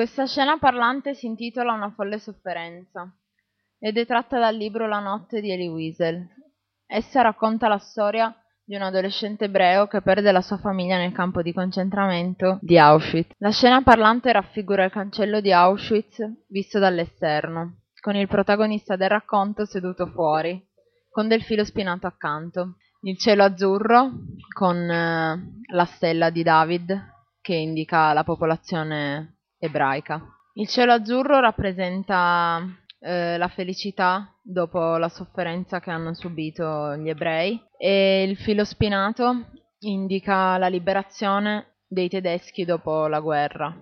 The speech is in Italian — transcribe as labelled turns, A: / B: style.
A: Questa scena parlante si intitola Una folle sofferenza ed è tratta dal libro La notte di Elie Wiesel. Essa racconta la storia di un adolescente ebreo che perde la sua famiglia nel campo di concentramento di Auschwitz. La scena parlante raffigura il cancello di Auschwitz visto dall'esterno, con il protagonista del racconto seduto fuori, con del filo spinato accanto. Il cielo azzurro con eh, la stella di David che indica la popolazione ebraica. Il cielo azzurro rappresenta eh, la felicità dopo la sofferenza che hanno subito gli ebrei e il filo spinato indica la liberazione dei tedeschi dopo la guerra.